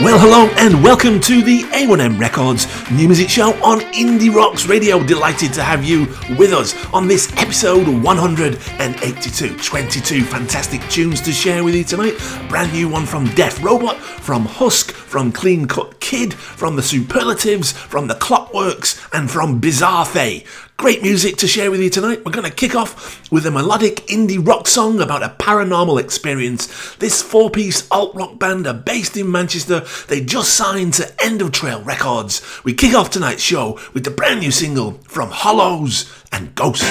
Well, hello and welcome to the A1M Records new music show on Indie Rocks Radio. Delighted to have you with us on this episode 182. 22 fantastic tunes to share with you tonight. Brand new one from Def Robot, from Husk, from Clean Cut Kid, from the Superlatives, from the Clockworks, and from Bizarre. Great music to share with you tonight. We're going to kick off with a melodic indie rock song about a paranormal experience. This four piece alt rock band are based in Manchester. They just signed to End of Trail Records. We kick off tonight's show with the brand new single from Hollows and Ghost.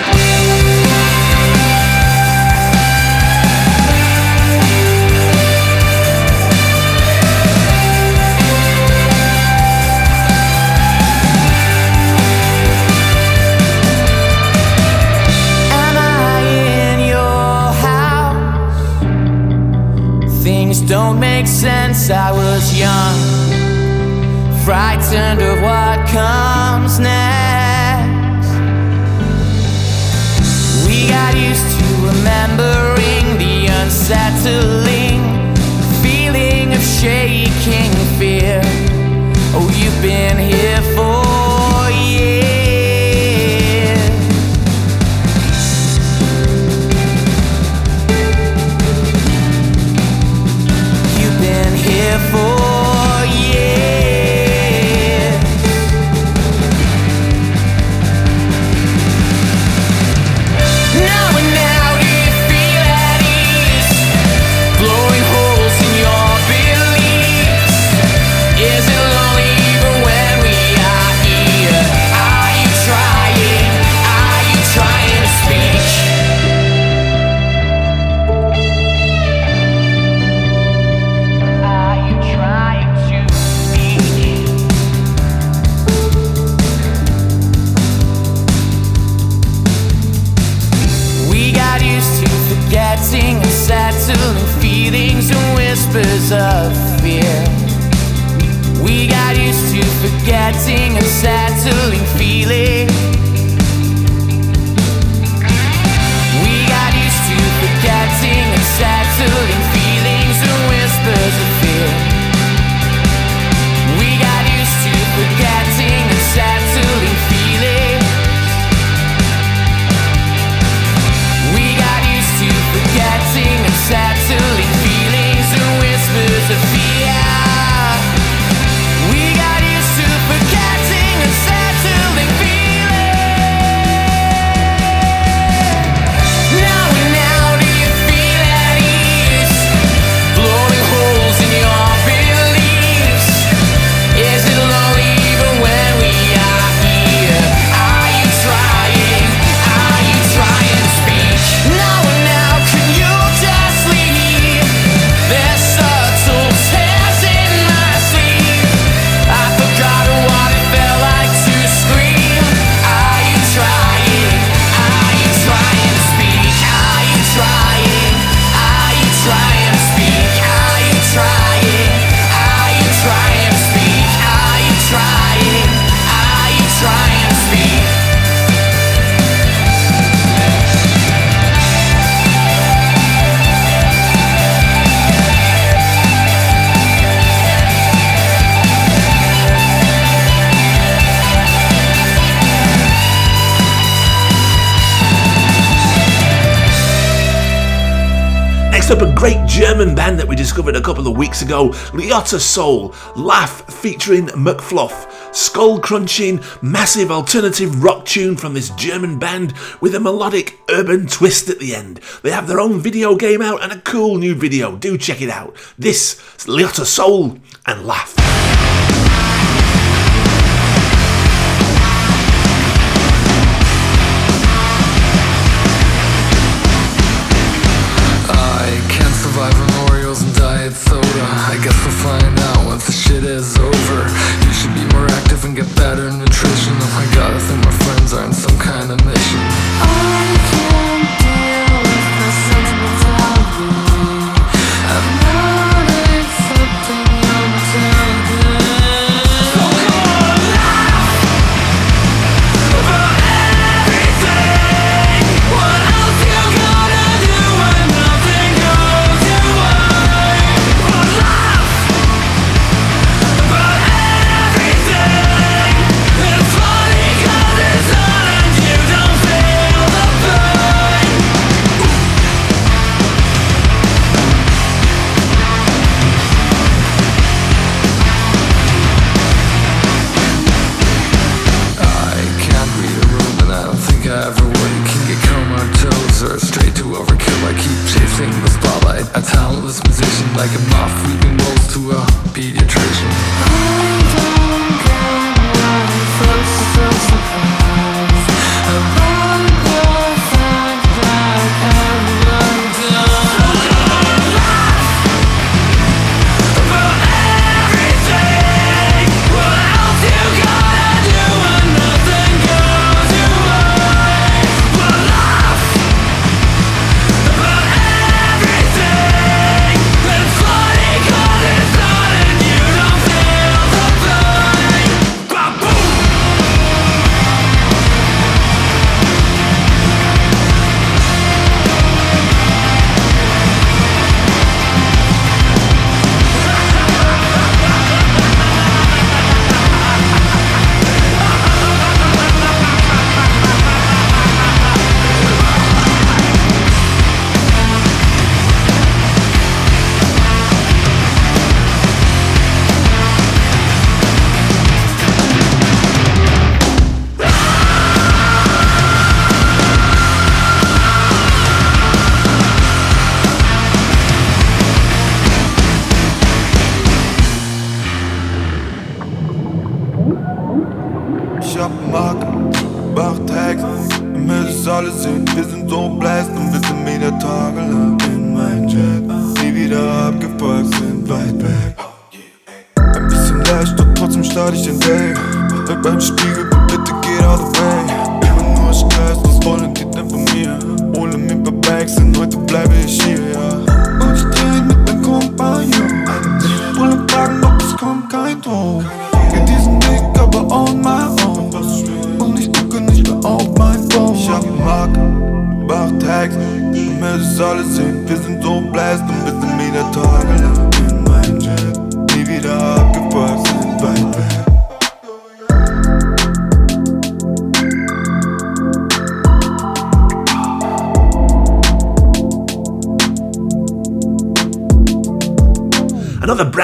Don't make sense. I was young, frightened of what comes next. We got used to remembering the unsettling German band that we discovered a couple of weeks ago, Liotta Seoul, Laugh featuring McFluff, skull crunching, massive alternative rock tune from this German band with a melodic urban twist at the end. They have their own video game out and a cool new video. Do check it out. This is Liotta Seoul and Laugh. diet soda. I guess we'll find out once the shit is over. You should be more active and get better nutrition. Oh my god, I think my friends are in some kind of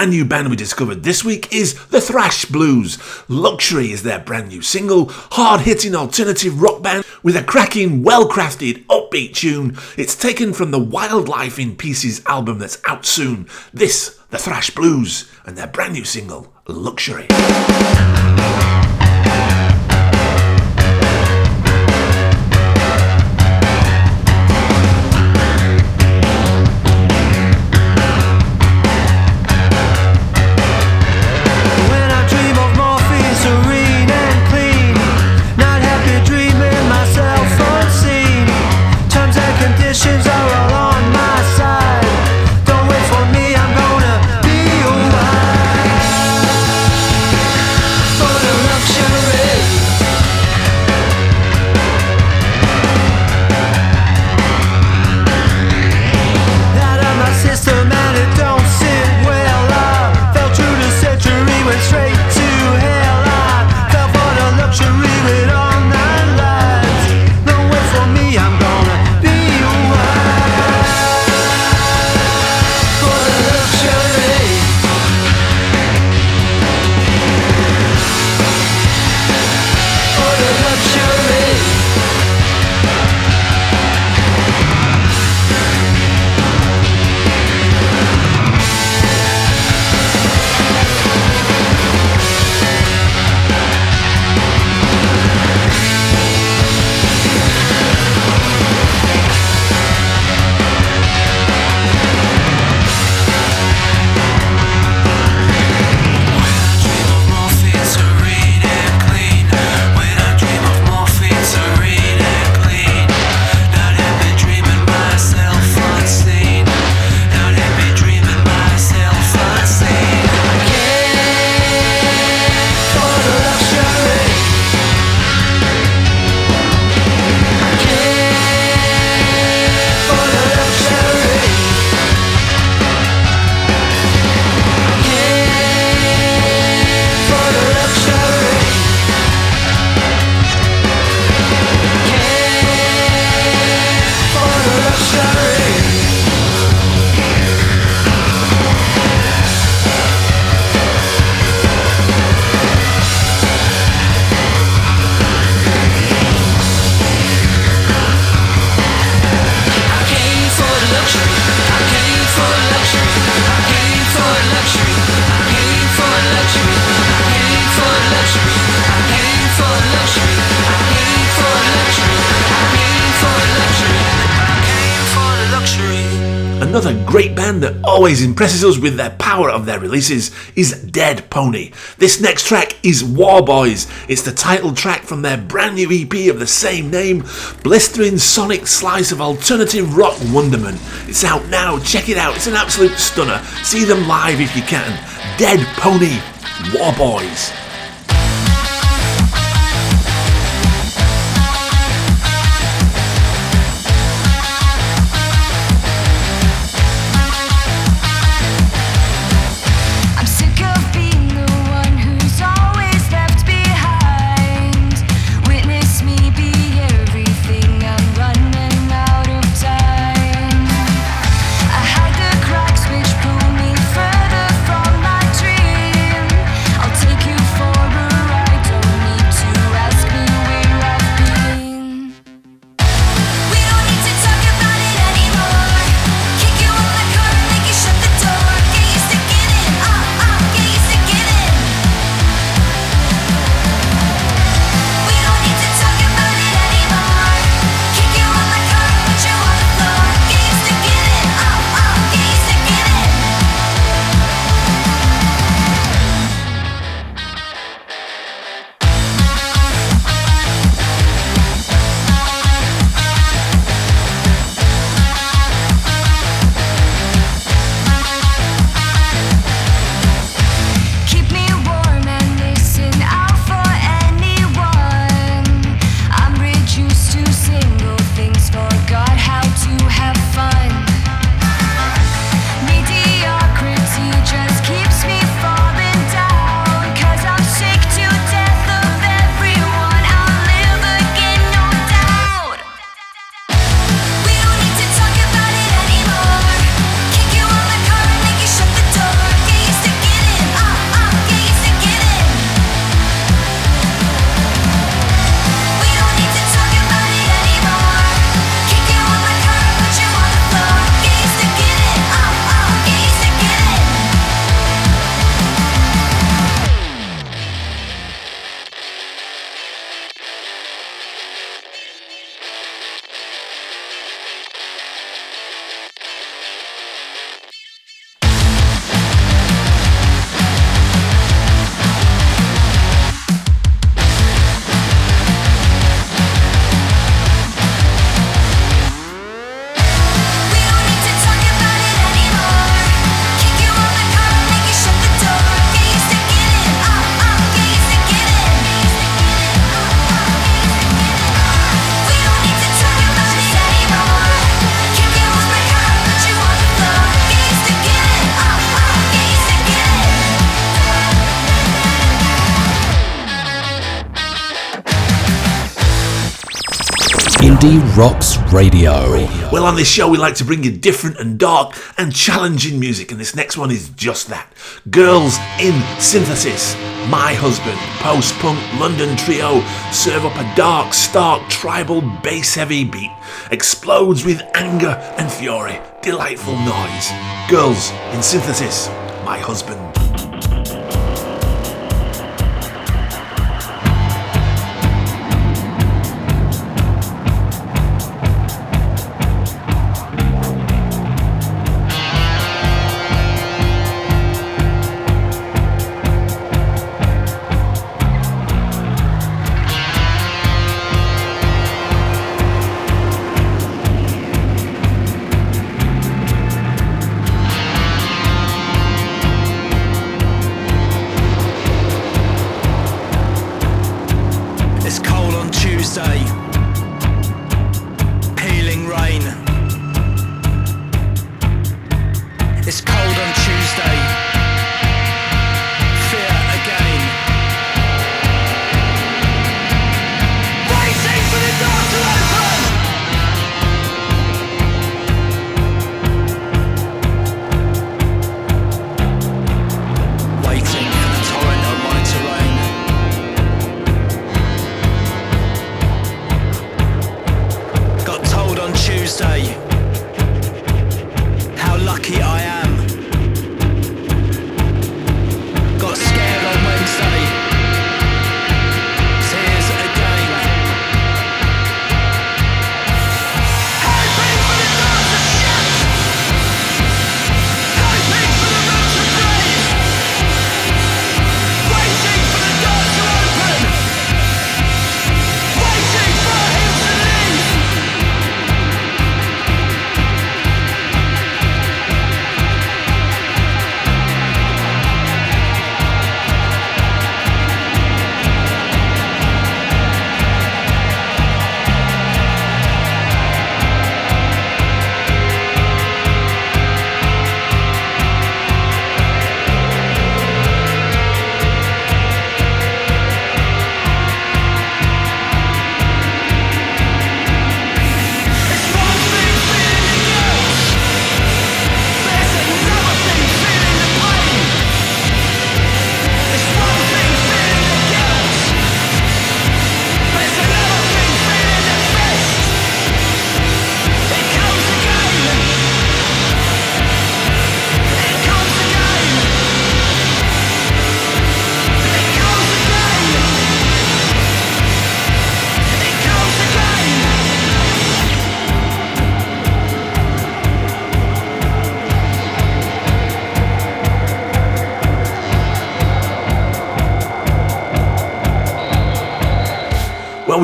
brand new band we discovered this week is the Thrash Blues. Luxury is their brand new single, hard hitting alternative rock band with a cracking, well crafted, upbeat tune. It's taken from the Wildlife in Pieces album that's out soon. This, the Thrash Blues, and their brand new single, Luxury. That always impresses us with their power of their releases is Dead Pony. This next track is War Boys. It's the title track from their brand new EP of the same name, blistering sonic slice of alternative rock wonderment. It's out now, check it out, it's an absolute stunner. See them live if you can. Dead Pony, War Boys. Radio. Well, on this show, we like to bring you different and dark and challenging music, and this next one is just that. Girls in Synthesis, My Husband, post punk London trio serve up a dark, stark, tribal, bass heavy beat, explodes with anger and fury, delightful noise. Girls in Synthesis, My Husband.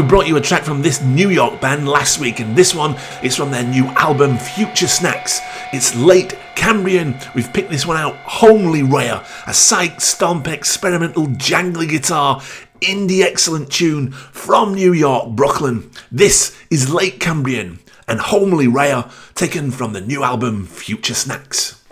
Brought you a track from this New York band last week, and this one is from their new album Future Snacks. It's late Cambrian. We've picked this one out, Homely Rare, a psych stomp experimental jangly guitar indie excellent tune from New York, Brooklyn. This is Late Cambrian and Homely Rare, taken from the new album Future Snacks.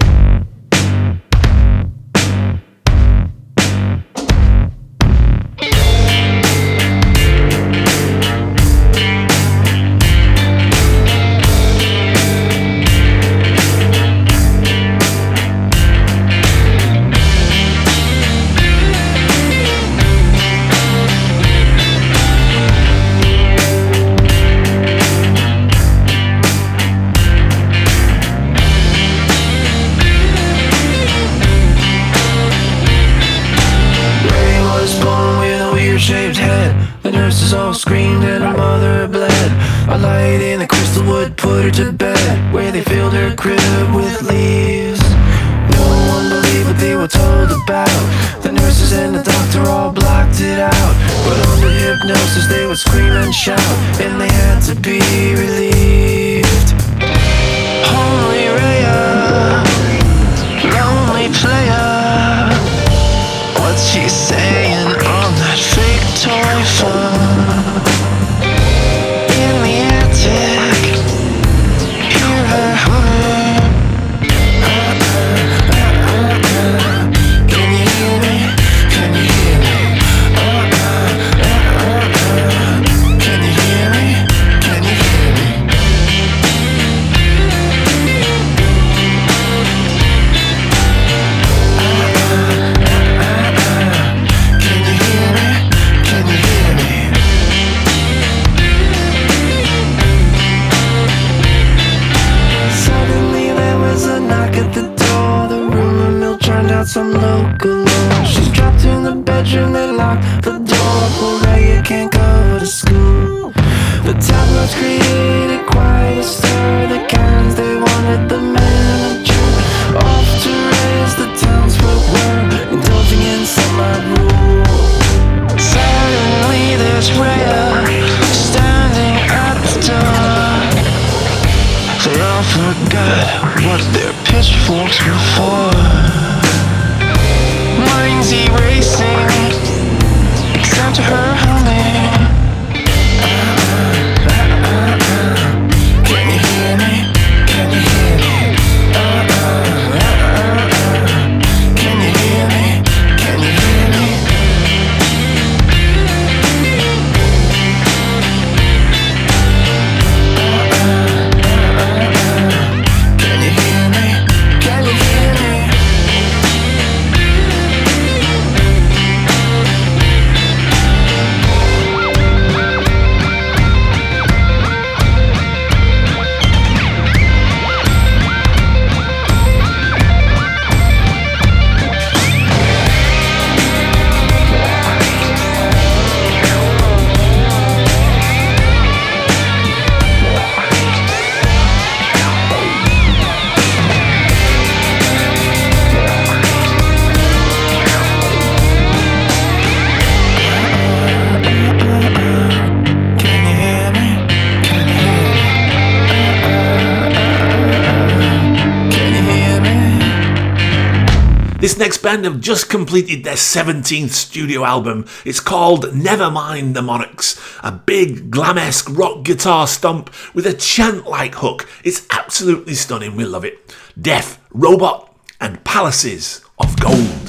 band have just completed their 17th studio album. It's called Never Mind the Monarchs, a big glamesque rock guitar stomp with a chant like hook. It's absolutely stunning, we love it. Def, Robot, and Palaces of Gold.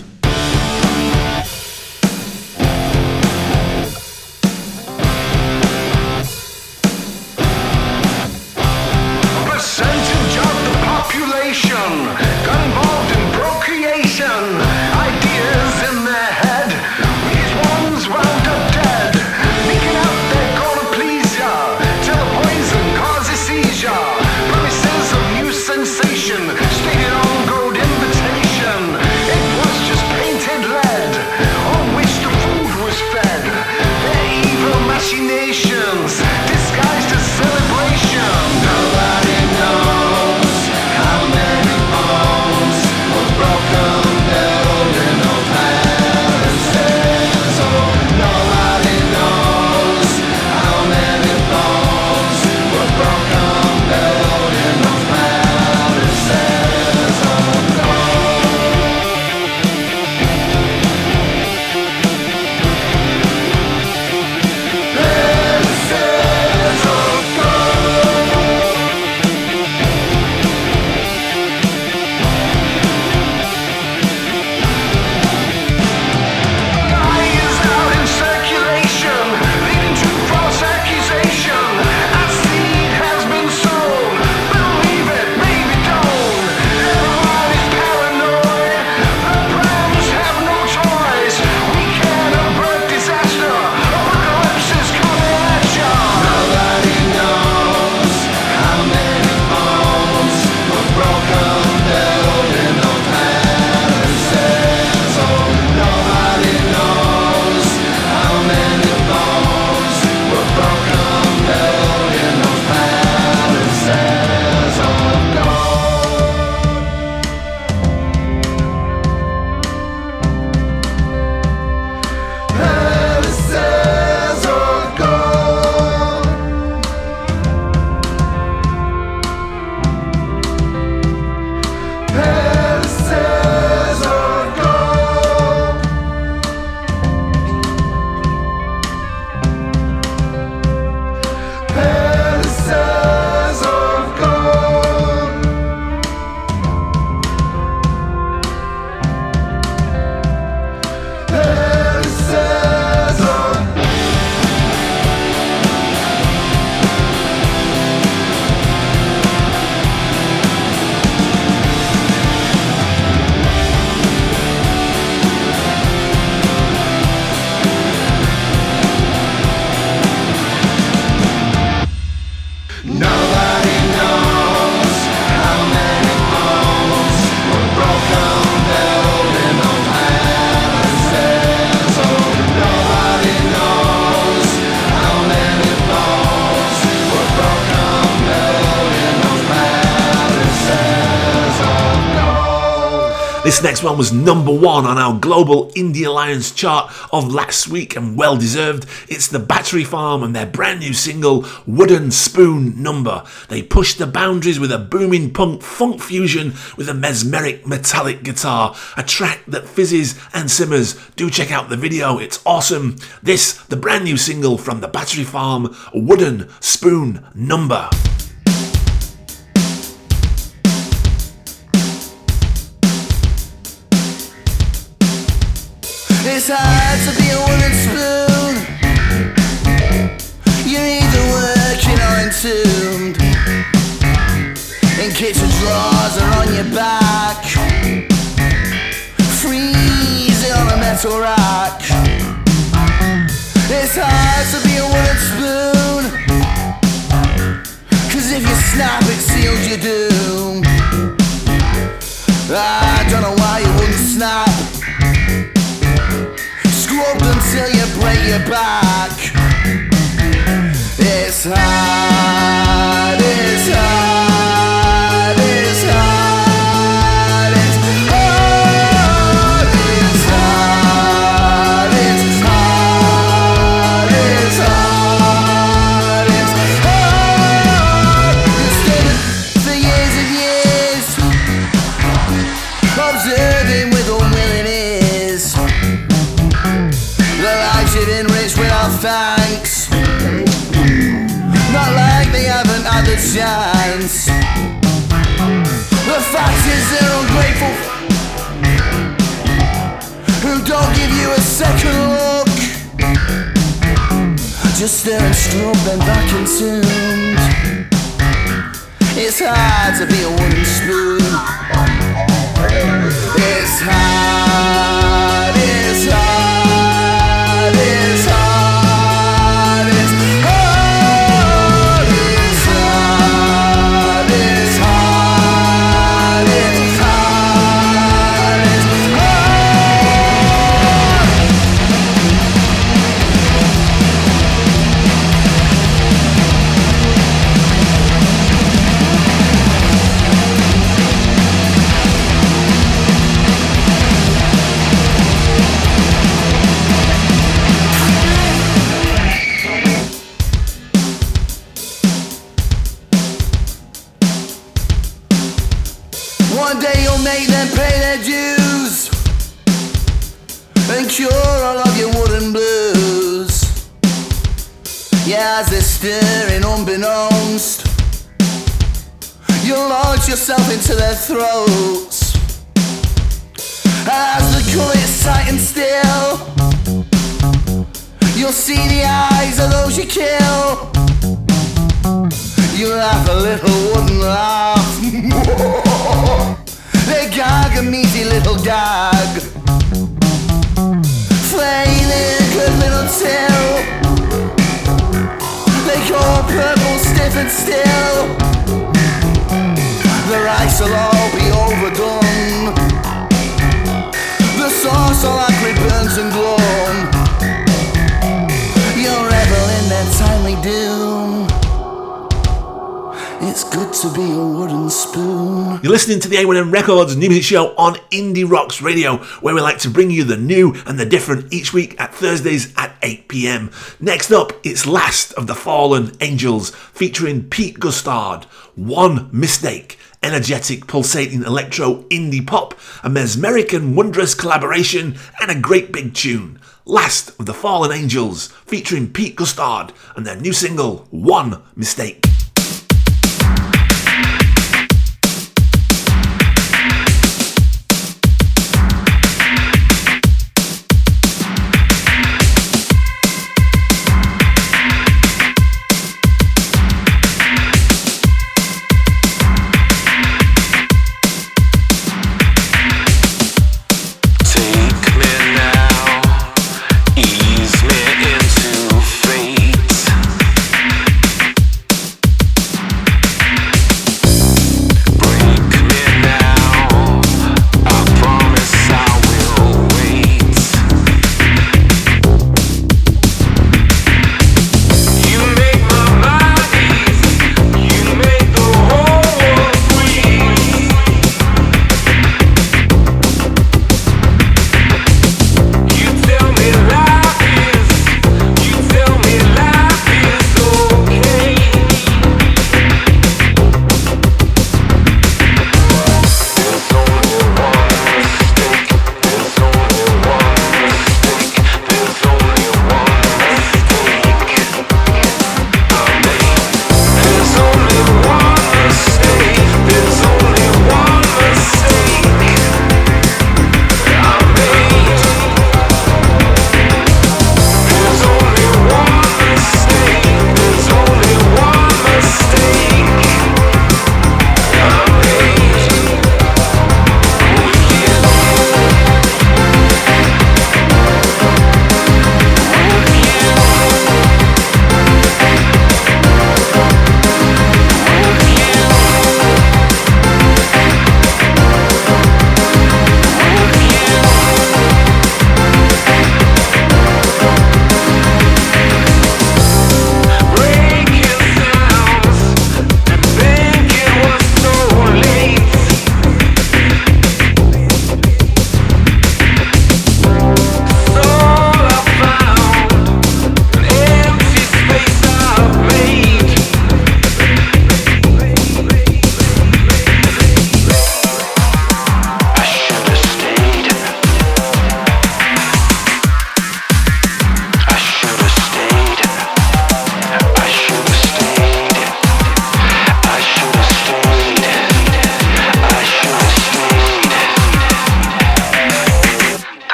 One was number one on our Global Indie Alliance chart of last week and well deserved. It's the Battery Farm and their brand new single, Wooden Spoon Number. They push the boundaries with a booming punk funk fusion with a mesmeric metallic guitar, a track that fizzes and simmers. Do check out the video, it's awesome. This, the brand new single from the Battery Farm, Wooden Spoon Number. It's hard to be a wooden spoon. You're either working or. In kitchen drawers or on your back. Freezing on a metal rack. It's hard to be a wooden spoon. Cause if you snap, it seals your doom. I don't know why you wouldn't snap. Scrubbed until you break your back. It's hard, it's hard, Is they're ungrateful. Who don't give you a second look. Just stare and scrub them back entombed. It's hard to be a wooden spoon. It's hard, into their throats. As the gullet's tighten still, you'll see the eyes of those you kill. You laugh a little wooden laugh. they gag a meaty little gag. Flailing good little tail. They go purple stiff and still. All be overdone. The all acrid burns and gloam. You'll revel in their timely doom. It's good to be a wooden spoon. You're listening to the A1M Records new music show on Indie Rocks Radio, where we like to bring you the new and the different each week at Thursdays at 8 pm. Next up, it's Last of the Fallen Angels, featuring Pete Gustard. One Mistake, energetic, pulsating electro indie pop, a mesmeric and wondrous collaboration, and a great big tune. Last of the Fallen Angels, featuring Pete Gustard, and their new single, One Mistake.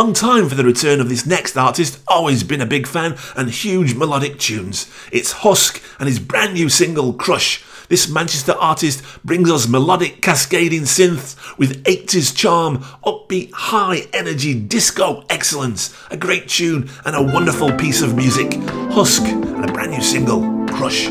long time for the return of this next artist, always been a big fan, and huge melodic tunes. It's Husk and his brand new single, Crush. This Manchester artist brings us melodic cascading synths with 80s charm, upbeat, high energy disco excellence, a great tune, and a wonderful piece of music. Husk and a brand new single, Crush.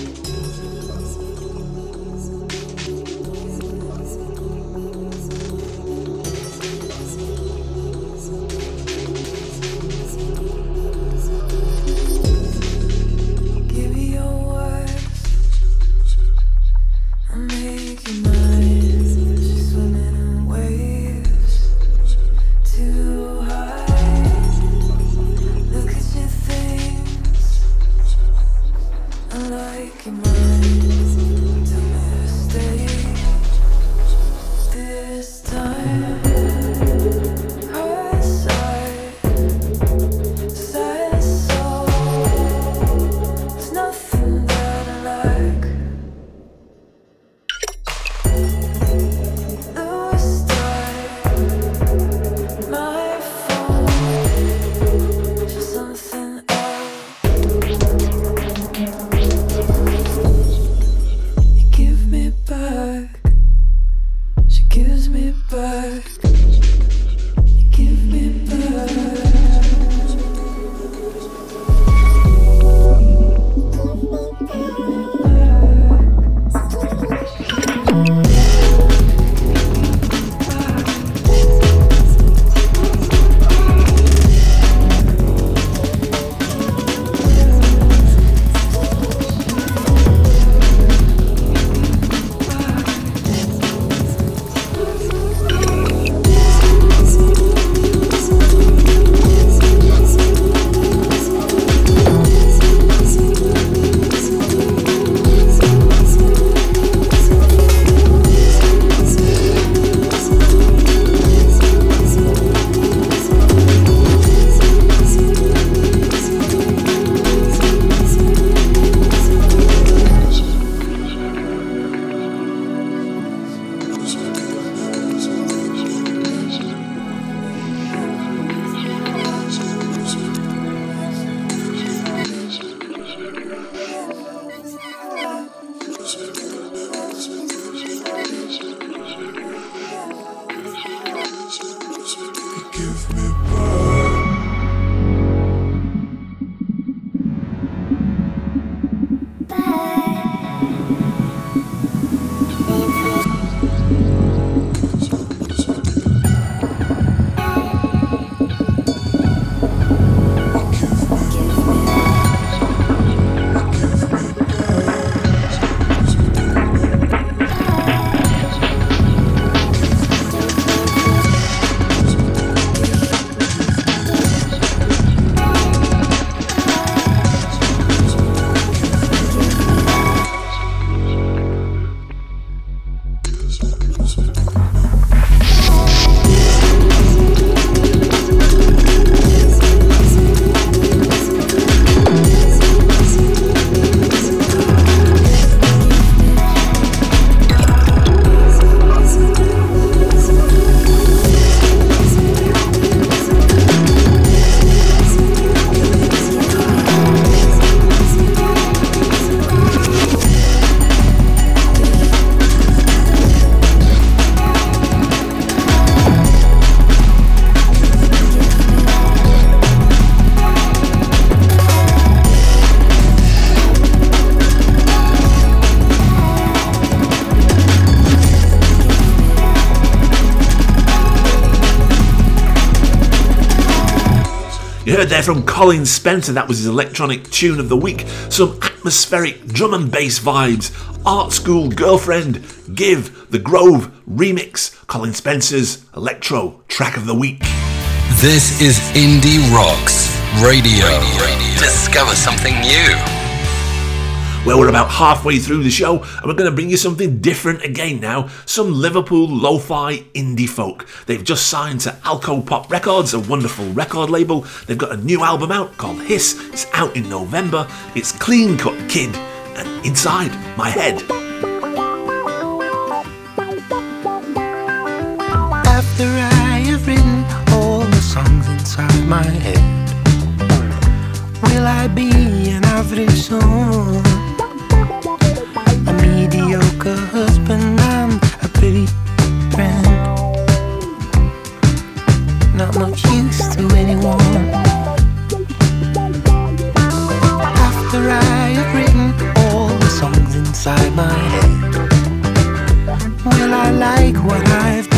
There from Colin Spencer, that was his electronic tune of the week. Some atmospheric drum and bass vibes. Art School Girlfriend, Give, The Grove, Remix, Colin Spencer's electro track of the week. This is Indie Rocks Radio. Discover something new. Well, we're about halfway through the show, and we're going to bring you something different again now. Some Liverpool lo fi indie folk. They've just signed to Alcopop Records, a wonderful record label. They've got a new album out called Hiss. It's out in November. It's Clean Cut Kid and Inside My Head. After I have written all the songs inside my head, will I be an average son? Mediocre husband and a pretty friend. Not much use to anyone. After I have written all the songs inside my head, will I like what I've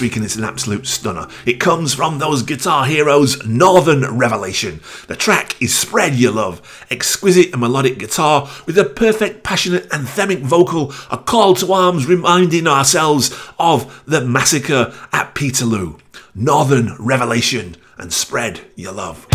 week and it's an absolute stunner. It comes from those guitar heroes, Northern Revelation. The track is Spread Your Love, exquisite and melodic guitar with a perfect, passionate, anthemic vocal, a call to arms reminding ourselves of the massacre at Peterloo. Northern Revelation and Spread Your Love.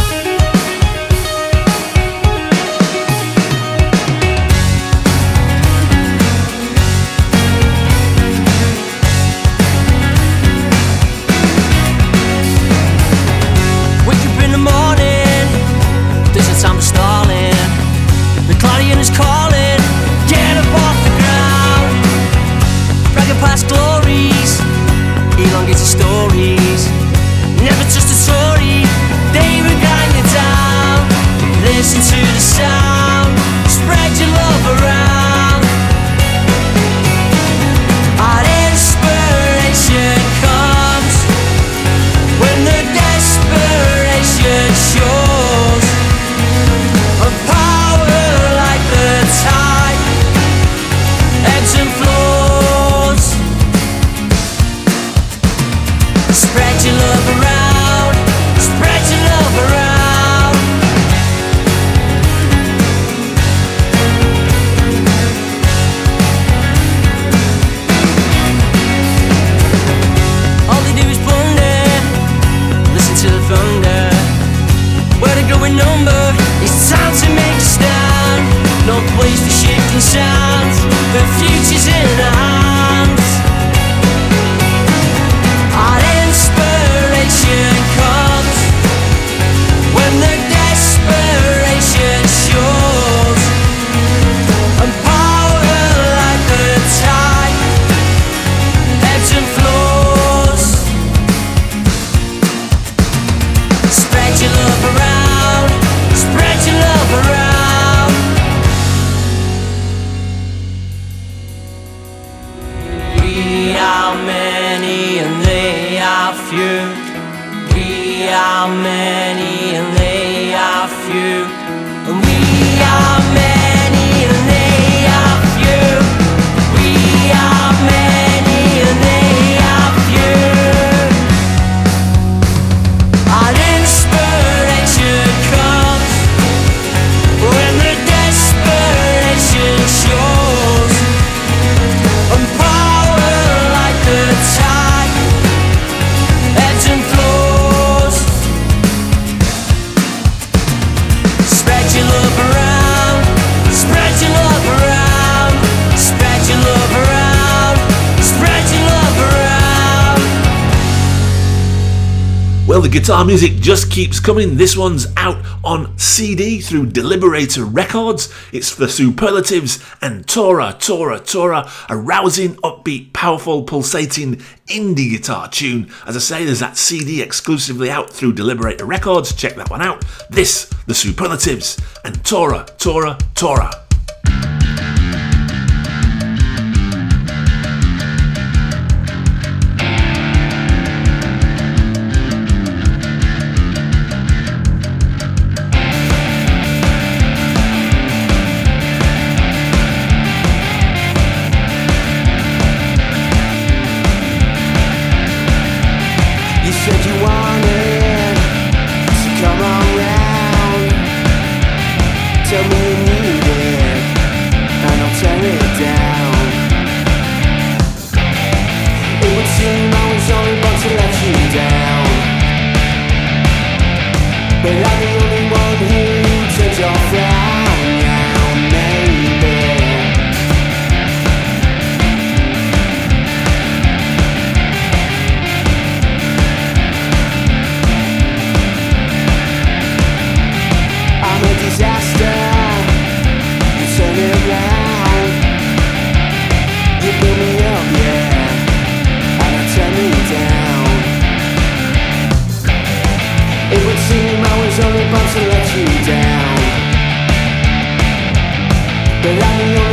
Guitar music just keeps coming. This one's out on CD through Deliberator Records. It's the Superlatives and Tora, Tora, Tora, a rousing, upbeat, powerful, pulsating indie guitar tune. As I say, there's that CD exclusively out through Deliberator Records. Check that one out. This, the Superlatives and Tora, Tora, Tora. was only about to let you down. But I knew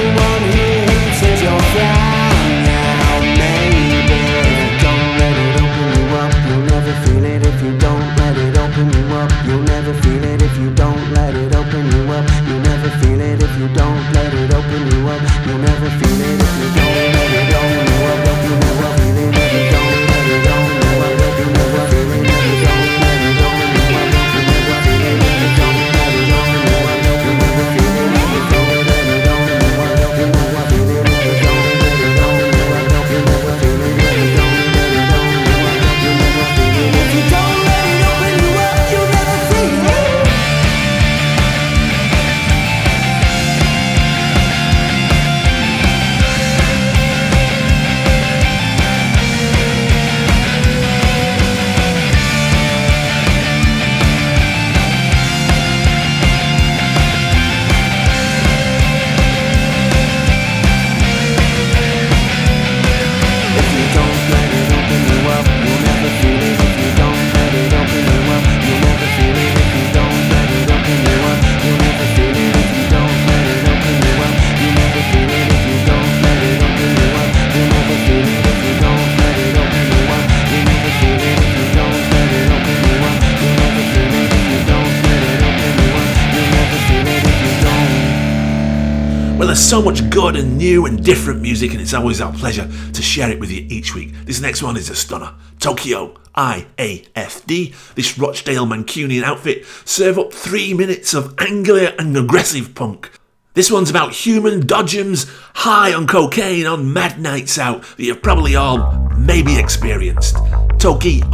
and new and different music, and it's always our pleasure to share it with you each week. This next one is a stunner Tokyo IAFD. This Rochdale Mancunian outfit serve up three minutes of angular and aggressive punk. This one's about human dodgems high on cocaine on mad nights out that you've probably all maybe experienced. Tokyo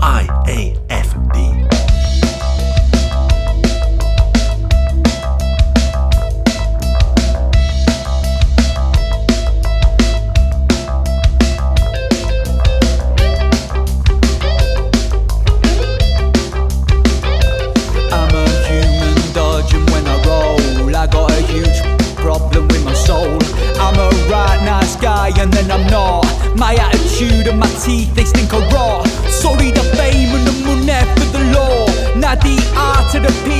IAFD. My attitude and my teeth, they stink of raw. Sorry, the fame and the money for the law. Not the art of the people's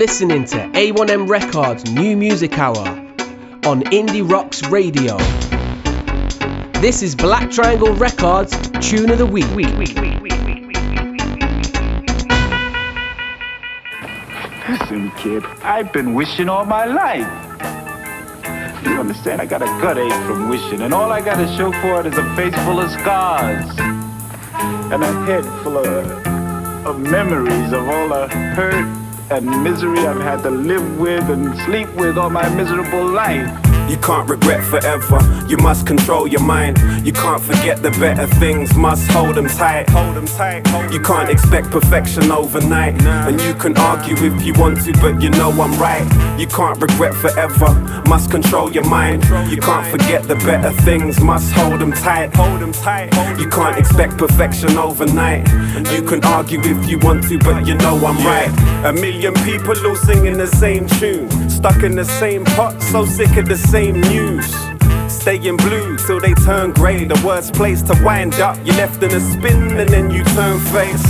listening to A1M Records New Music Hour on Indie Rocks Radio. This is Black Triangle Records Tune of the Week. Listen, kid, I've been wishing all my life. You understand? I got a gut ache from wishing, and all I got to show for it is a face full of scars and a head full of, of memories of all the hurt and misery I've had to live with and sleep with all my miserable life. You can't regret forever. You must control your mind. You can't forget the better things. Must hold them tight. Hold them tight. you can't expect perfection overnight. And you can argue if you want to, but you know I'm right. You can't regret forever. Must control your mind. You can't forget the better things. Must hold them tight. Hold them tight. You can't expect perfection overnight. And you can argue if you want to, but you know I'm right. A million people all singing the same tune. Stuck in the same pot, so sick of the same news. Staying blue till they turn grey. The worst place to wind up. You're left in a spin and then you turn face.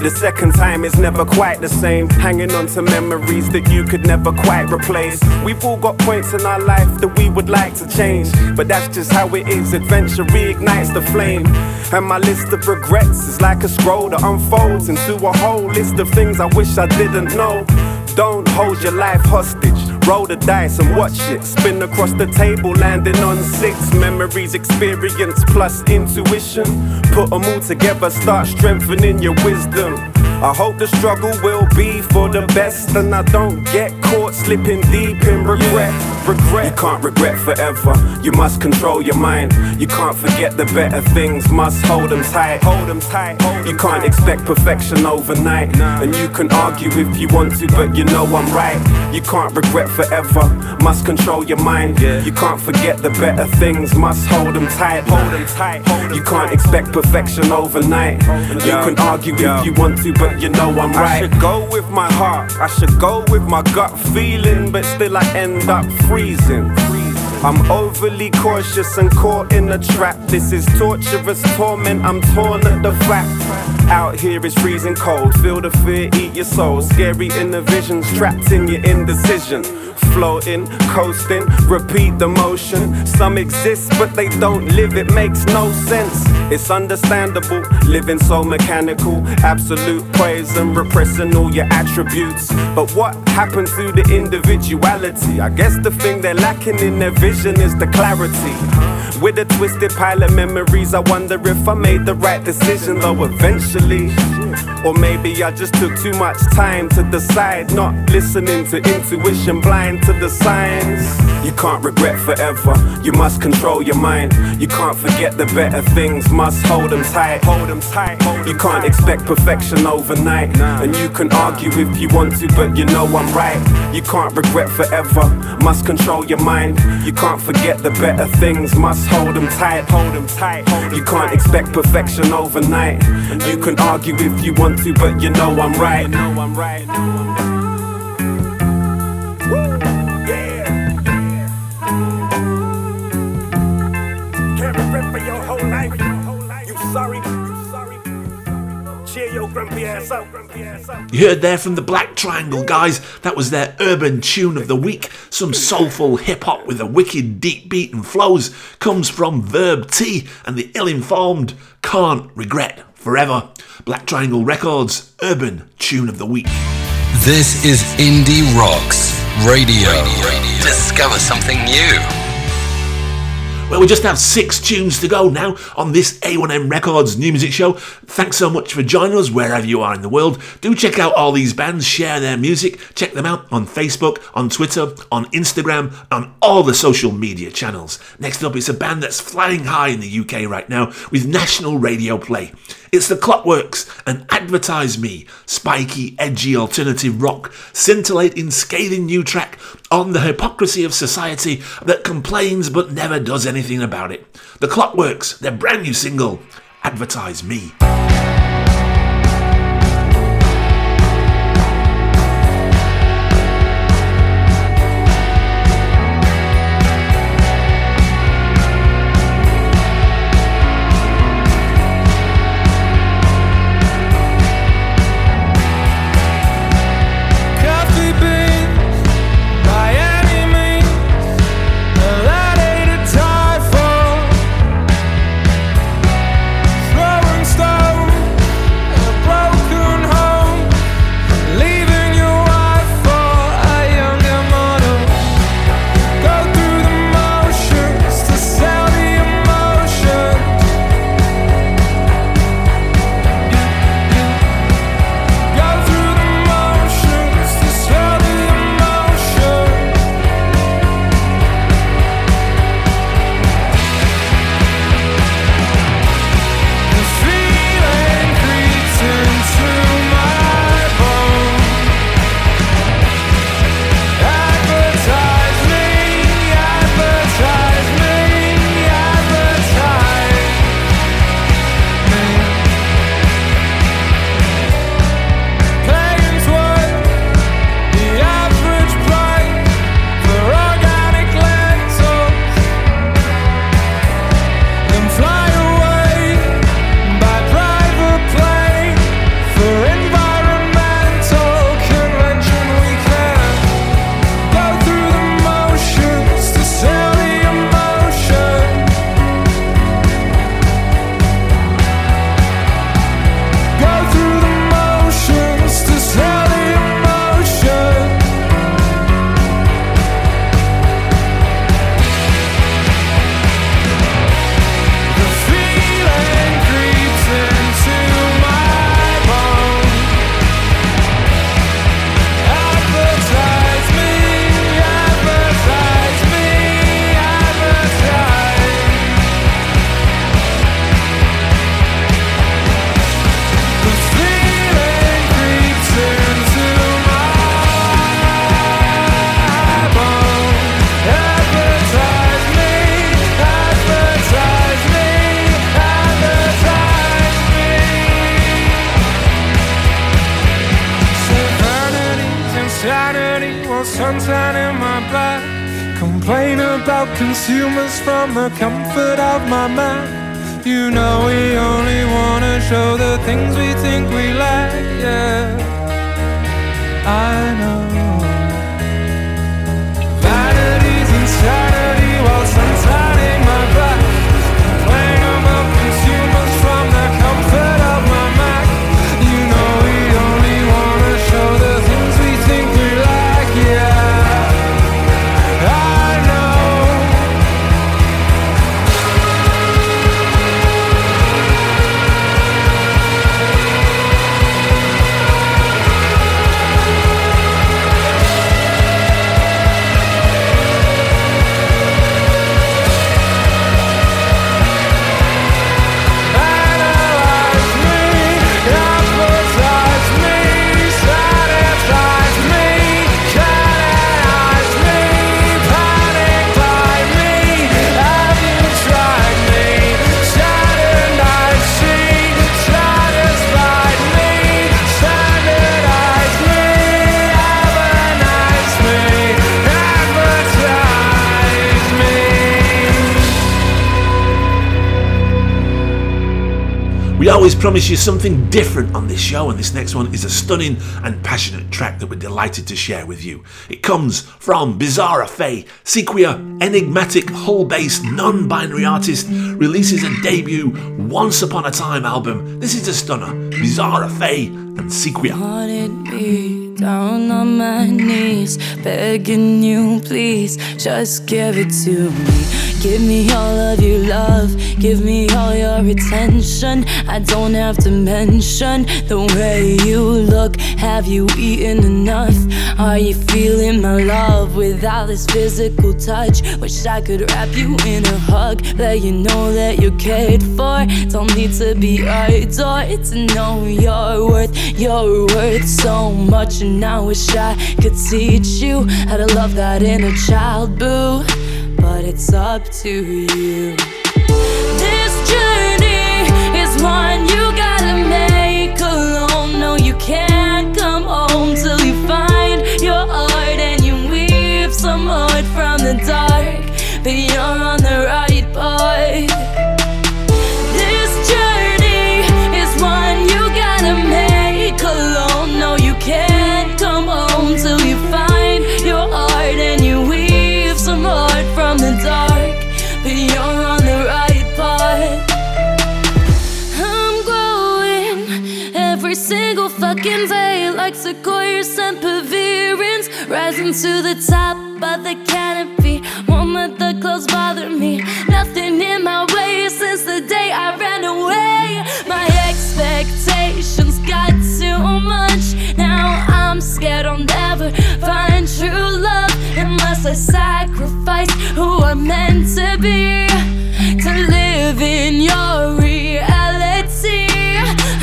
The second time is never quite the same. Hanging on to memories that you could never quite replace. We've all got points in our life that we would like to change. But that's just how it is. Adventure reignites the flame. And my list of regrets is like a scroll that unfolds into a whole list of things I wish I didn't know. Don't hold your life hostage. Roll the dice and watch it spin across the table, landing on six memories, experience plus intuition. Put them all together, start strengthening your wisdom. I hope the struggle will be for the best, and I don't get caught slipping deep in regret. regret. You can't regret forever. You must control your mind. You can't forget the better things. Must hold them tight. Hold them tight. You can't expect perfection overnight. And you can argue if you want to, but you know I'm right. You can't regret forever. Must control your mind. You can't forget the better things. Must hold them tight. Hold them tight. You can't expect perfection overnight. You can argue if you want to, but you know I'm right. I should go with my heart. I should go with my gut feeling, but still I end up freezing. I'm overly cautious and caught in a trap. This is torturous torment. I'm torn at the fact. Out here it's freezing cold. Feel the fear eat your soul. Scary in the visions, trapped in your indecision. Floating, coasting, repeat the motion. Some exist, but they don't live. It makes no sense. It's understandable, living so mechanical. Absolute praise and repressing all your attributes. But what happened to the individuality? I guess the thing they're lacking in their vision is the clarity. With a twisted pile of memories, I wonder if I made the right decision, though eventually. Or maybe I just took too much time to decide, not listening to intuition, blind to the signs. You can't regret forever, you must control your mind. You can't forget the better things, must hold them tight. Hold them tight. You can't expect perfection overnight. And you can argue if you want to, but you know I'm right. You can't regret forever, must control your mind. You can't forget the better things, must hold them tight. Hold them tight. You can't expect perfection overnight. And you can argue if you want to, but you know I'm right. know I'm right. Can't regret for your whole life. Sorry? Cheer your grumpy. You heard there from the Black Triangle guys, that was their urban tune of the week. Some soulful hip hop with a wicked deep beat and flows comes from Verb T and the Illinformed Can't Regret Forever. Black Triangle Records, urban tune of the week. This is Indie Rocks Radio. Discover something new. Well, we just have six tunes to go now on this A1M Records new music show. Thanks so much for joining us wherever you are in the world. Do check out all these bands, share their music, check them out on Facebook, on Twitter, on Instagram, on all the social media channels. Next up is a band that's flying high in the UK right now with national radio play. It's the Clockworks and Advertise Me, spiky, edgy alternative rock, scintillating, scathing new track on the hypocrisy of society that complains but never does anything about it. The Clockworks, their brand new single, Advertise Me. Always promise you something different on this show, and this next one is a stunning and passionate track that we're delighted to share with you. It comes from Bizarre Fae, Sequia, enigmatic Hull based non binary artist, releases a debut Once Upon a Time album. This is a stunner Bizarre Fae and Sequia. down on my knees, begging you, please, just give it to me. Give me all of your love, give me all your attention. I don't have to mention the way you look. Have you eaten enough? Are you feeling my love without this physical touch? Wish I could wrap you in a hug, let you know that you're cared for. Don't need to be adored to know your worth. You're worth so much, and I wish I could teach you how to love that inner child, boo. But it's up to you. Rising to the top of the canopy. Won't let the clothes bother me. Nothing in my way since the day I ran away. My expectations got too much. Now I'm scared I'll never find true love unless I sacrifice who I'm meant to be to live in your reality.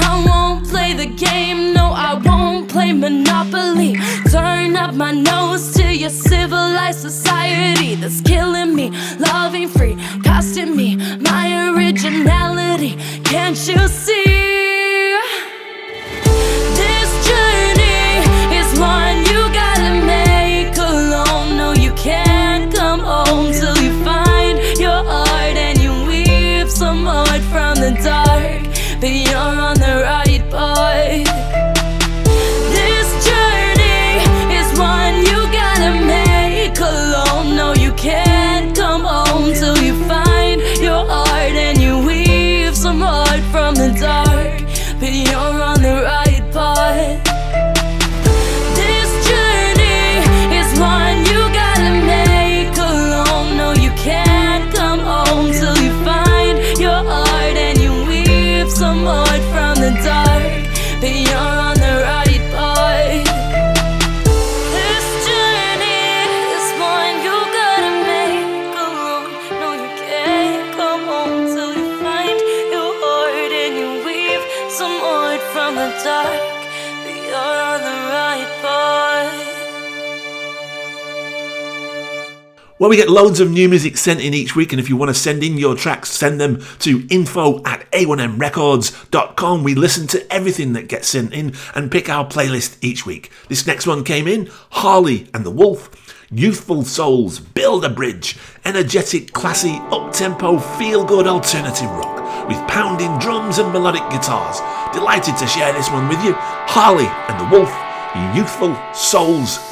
I won't play the game, no, I won't play Monopoly. Turn up my nose civilized society that's killing me, loving free, costing me my originality. Can't you see? Well, we get loads of new music sent in each week, and if you want to send in your tracks, send them to info at a1mrecords.com. We listen to everything that gets sent in and pick our playlist each week. This next one came in Harley and the Wolf, Youthful Souls, Build a Bridge, energetic, classy, up tempo, feel good alternative rock with pounding drums and melodic guitars. Delighted to share this one with you Harley and the Wolf, Youthful Souls.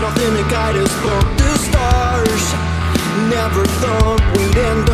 Nothing to guide us but the stars. Never thought we'd end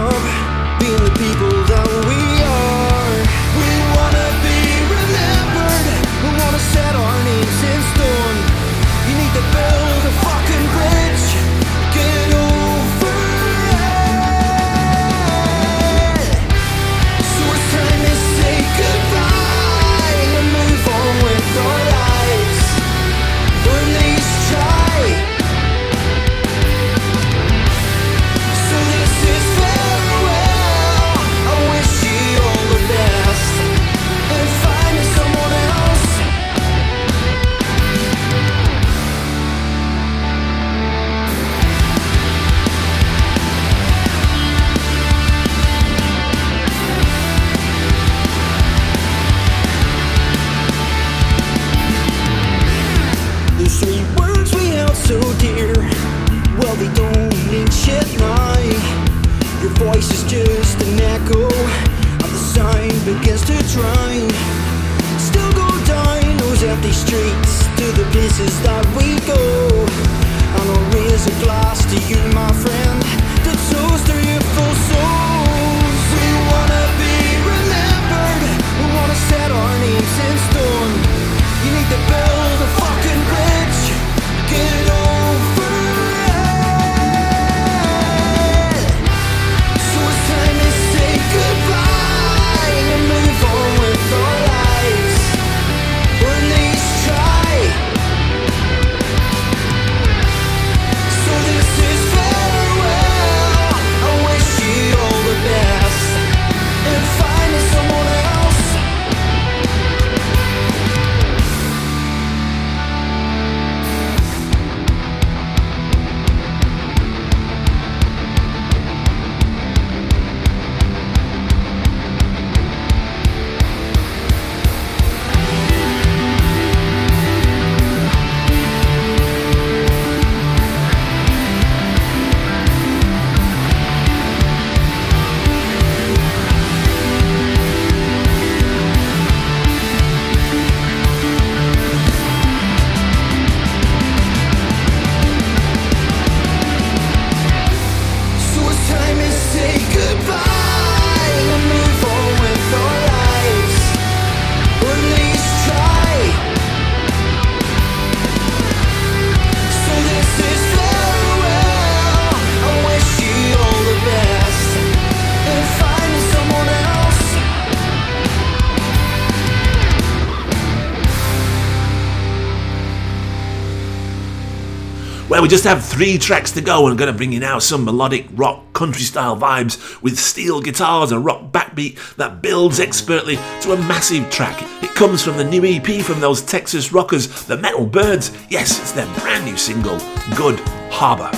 we just have three tracks to go, and I'm going to bring you now some melodic rock country style vibes with steel guitars and rock backbeat that builds expertly to a massive track. It comes from the new EP from those Texas rockers, the Metal Byrds. Yes, it's their brand new single, Good Harbor.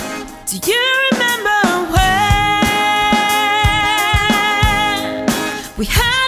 Do you remember when we had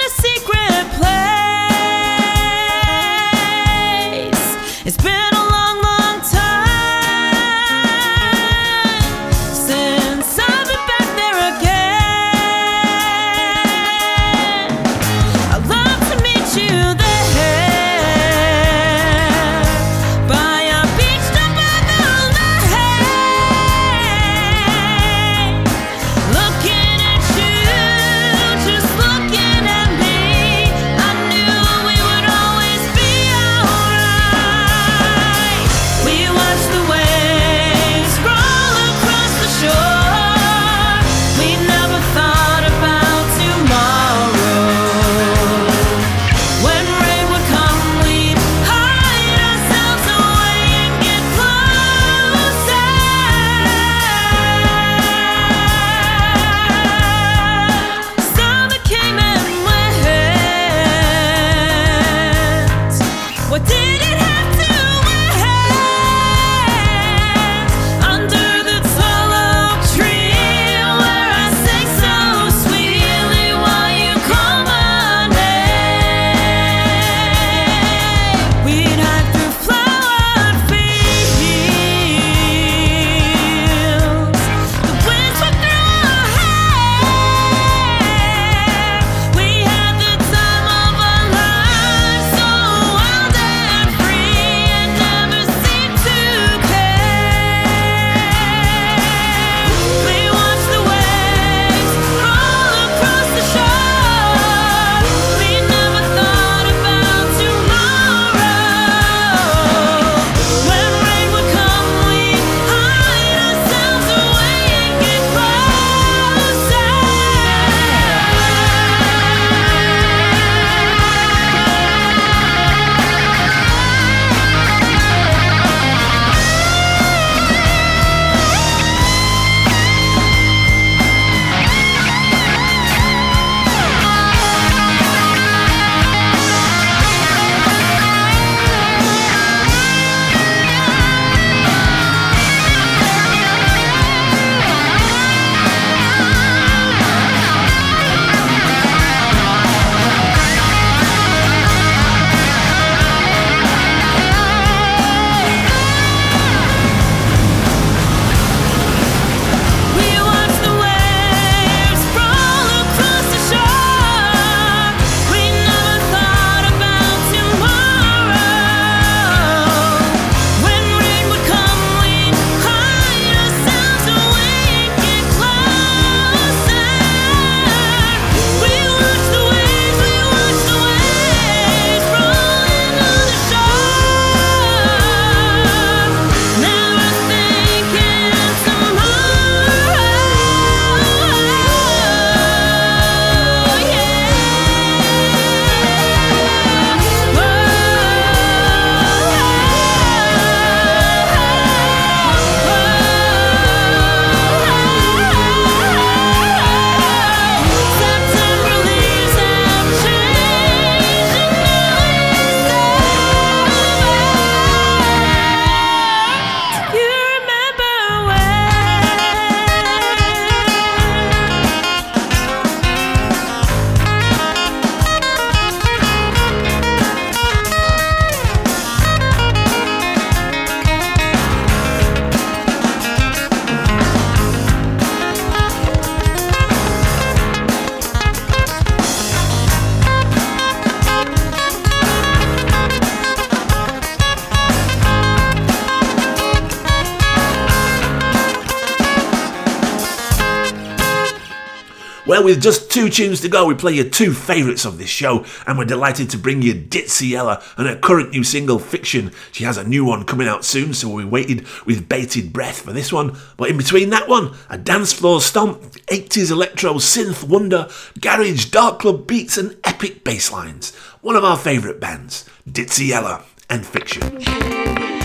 with just two tunes to go, we play your two favourites of this show, and we're delighted to bring you Ditsea Yella and her current new single, Fiction. She has a new one coming out soon, so we waited with bated breath for this one. But in between that one, a dance floor stomp, 80s electro synth wonder, garage, dark club beats, and epic bass lines. One of our favourite bands, Ditsea Yella and Fiction.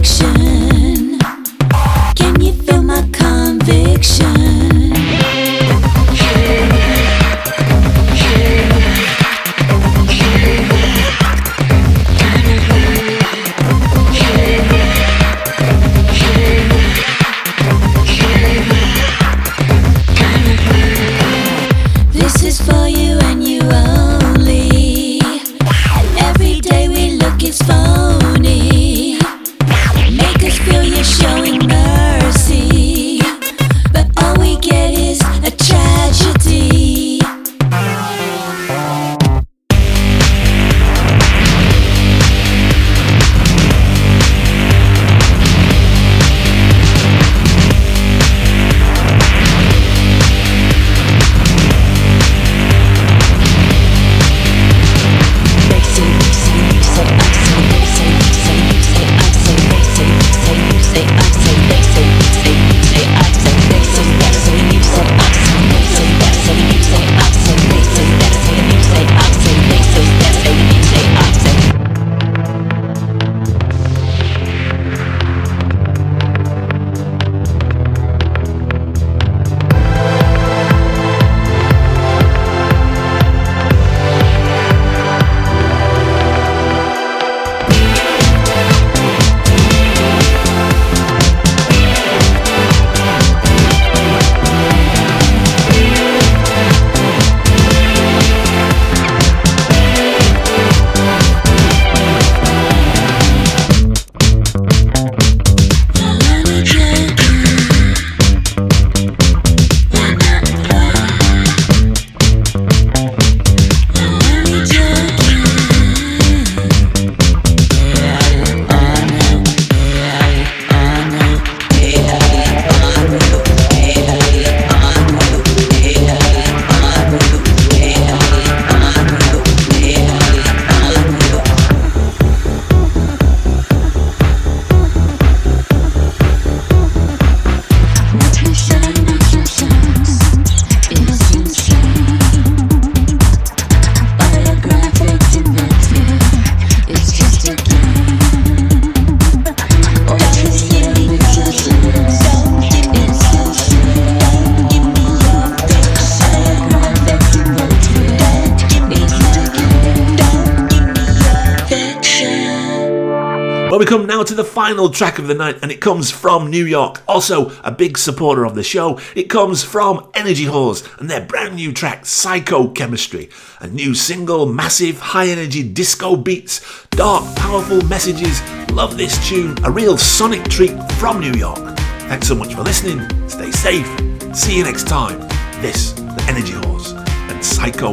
My diction? Can you feel my conviction? Final track of the night, and it comes from New York. Also, a big supporter of the show. It comes from Energy Whores and their brand new track, Psycho Chemistry. A new single, massive, high energy disco beats, dark, powerful messages. Love this tune. A real sonic treat from New York. Thanks so much for listening. Stay safe. See you next time. This, the Energy Whores and Psycho